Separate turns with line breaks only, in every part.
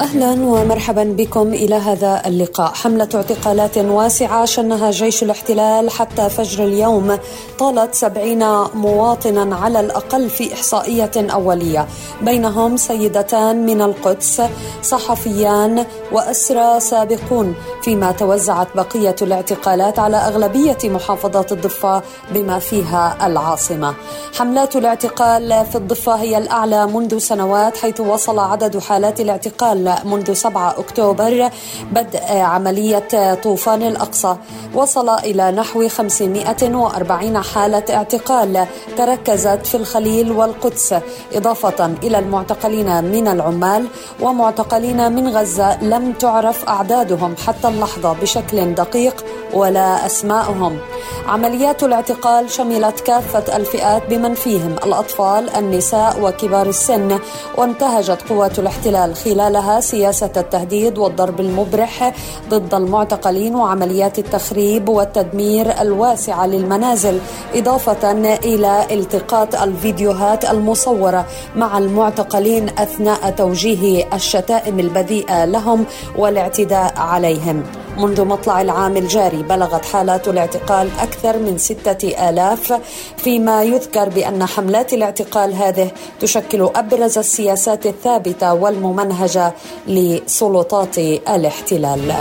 أهلا ومرحبا بكم إلى هذا اللقاء. حملة اعتقالات واسعة شنها جيش الاحتلال حتى فجر اليوم. طالت سبعين مواطنا على الأقل في إحصائية أولية. بينهم سيدتان من القدس صحفيان وأسرى سابقون. فيما توزعت بقية الاعتقالات على أغلبية محافظات الضفة بما فيها العاصمة. حملات الاعتقال في الضفة هي الأعلى منذ سنوات حيث وصل عدد حالات الاعتقال منذ 7 أكتوبر بدء عملية طوفان الأقصى. وصل إلى نحو 540 حالة اعتقال تركزت في الخليل والقدس إضافة إلى المعتقلين من العمال ومعتقلين من غزة لم تعرف أعدادهم حتى اللحظة بشكل دقيق ولا أسماءهم عمليات الاعتقال شملت كافة الفئات بمن فيهم الأطفال النساء وكبار السن وانتهجت قوات الاحتلال خلالها سياسة التهديد والضرب المبرح ضد المعتقلين وعمليات التخريب والتدمير الواسعة للمنازل إضافة إلى التقاط الفيديوهات المصورة مع المعتقلين أثناء توجيه الشتائم البذيئة لهم والاعتداء عليهم. منذ مطلع العام الجاري بلغت حالات الاعتقال أكثر من ستة آلاف فيما يذكر بأن حملات الاعتقال هذه تشكل أبرز السياسات الثابتة والممنهجة لسلطات الاحتلال.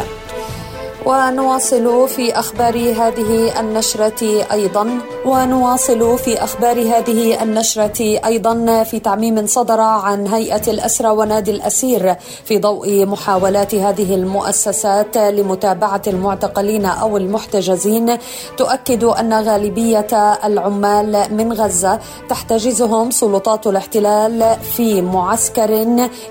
ونواصل في أخبار هذه النشرة أيضا. ونواصل في أخبار هذه النشرة أيضا في تعميم صدر عن هيئة الأسرى ونادي الأسير في ضوء محاولات هذه المؤسسات لمتابعة المعتقلين أو المحتجزين. تؤكد أن غالبية العمال من غزة تحتجزهم سلطات الاحتلال في معسكر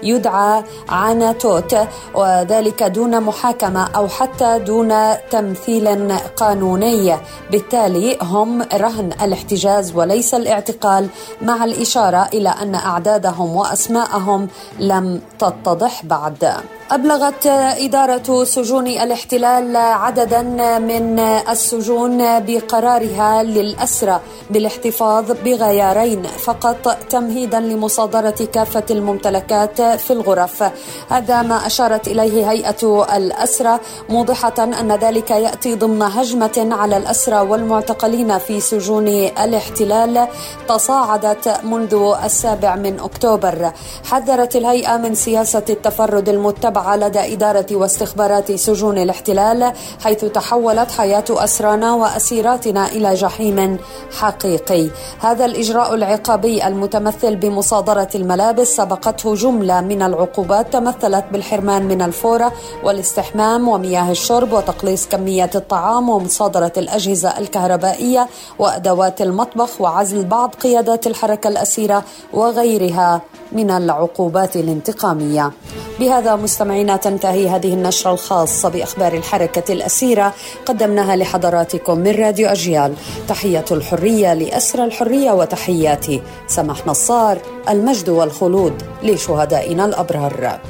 يدعى عناتوت وذلك دون محاكمة أو حتى دون تمثيل قانوني. بالتالي هم رهن الاحتجاز وليس الاعتقال مع الإشارة إلى أن أعدادهم وأسماءهم لم تتضح بعد. أبلغت إدارة سجون الاحتلال عددا من السجون بقرارها للأسرى بالاحتفاظ بغيارين فقط تمهيدا لمصادرة كافة الممتلكات في الغرف. هذا ما أشارت إليه هيئة الأسرى موضحة أن ذلك يأتي ضمن هجمة على الأسرى والمعتقلين في سجون الاحتلال تصاعدت منذ السابع من أكتوبر. حذرت الهيئة من سياسة التفرد المتبع لدى إدارة واستخبارات سجون الاحتلال حيث تحولت حياة أسرانا وأسيراتنا إلى جحيم حقيقي. هذا الإجراء العقابي المتمثل بمصادرة الملابس سبقته جملة من العقوبات تمثلت بالحرمان من الفورة والاستحمام ومياه الشرب وتقليص كمية الطعام ومصادرة الأجهزة الكهربائية وأدوات المطبخ وعزل بعض قيادات الحركة الأسيرة وغيرها من العقوبات الانتقامية. بهذا مستمعينا تنتهي هذه النشرة الخاصة بأخبار الحركة الأسيرة قدمناها لحضراتكم من راديو أجيال. تحية الحرية لأسرى الحرية وتحياتي سمح نصار المجد والخلود لشهدائنا الأبرار.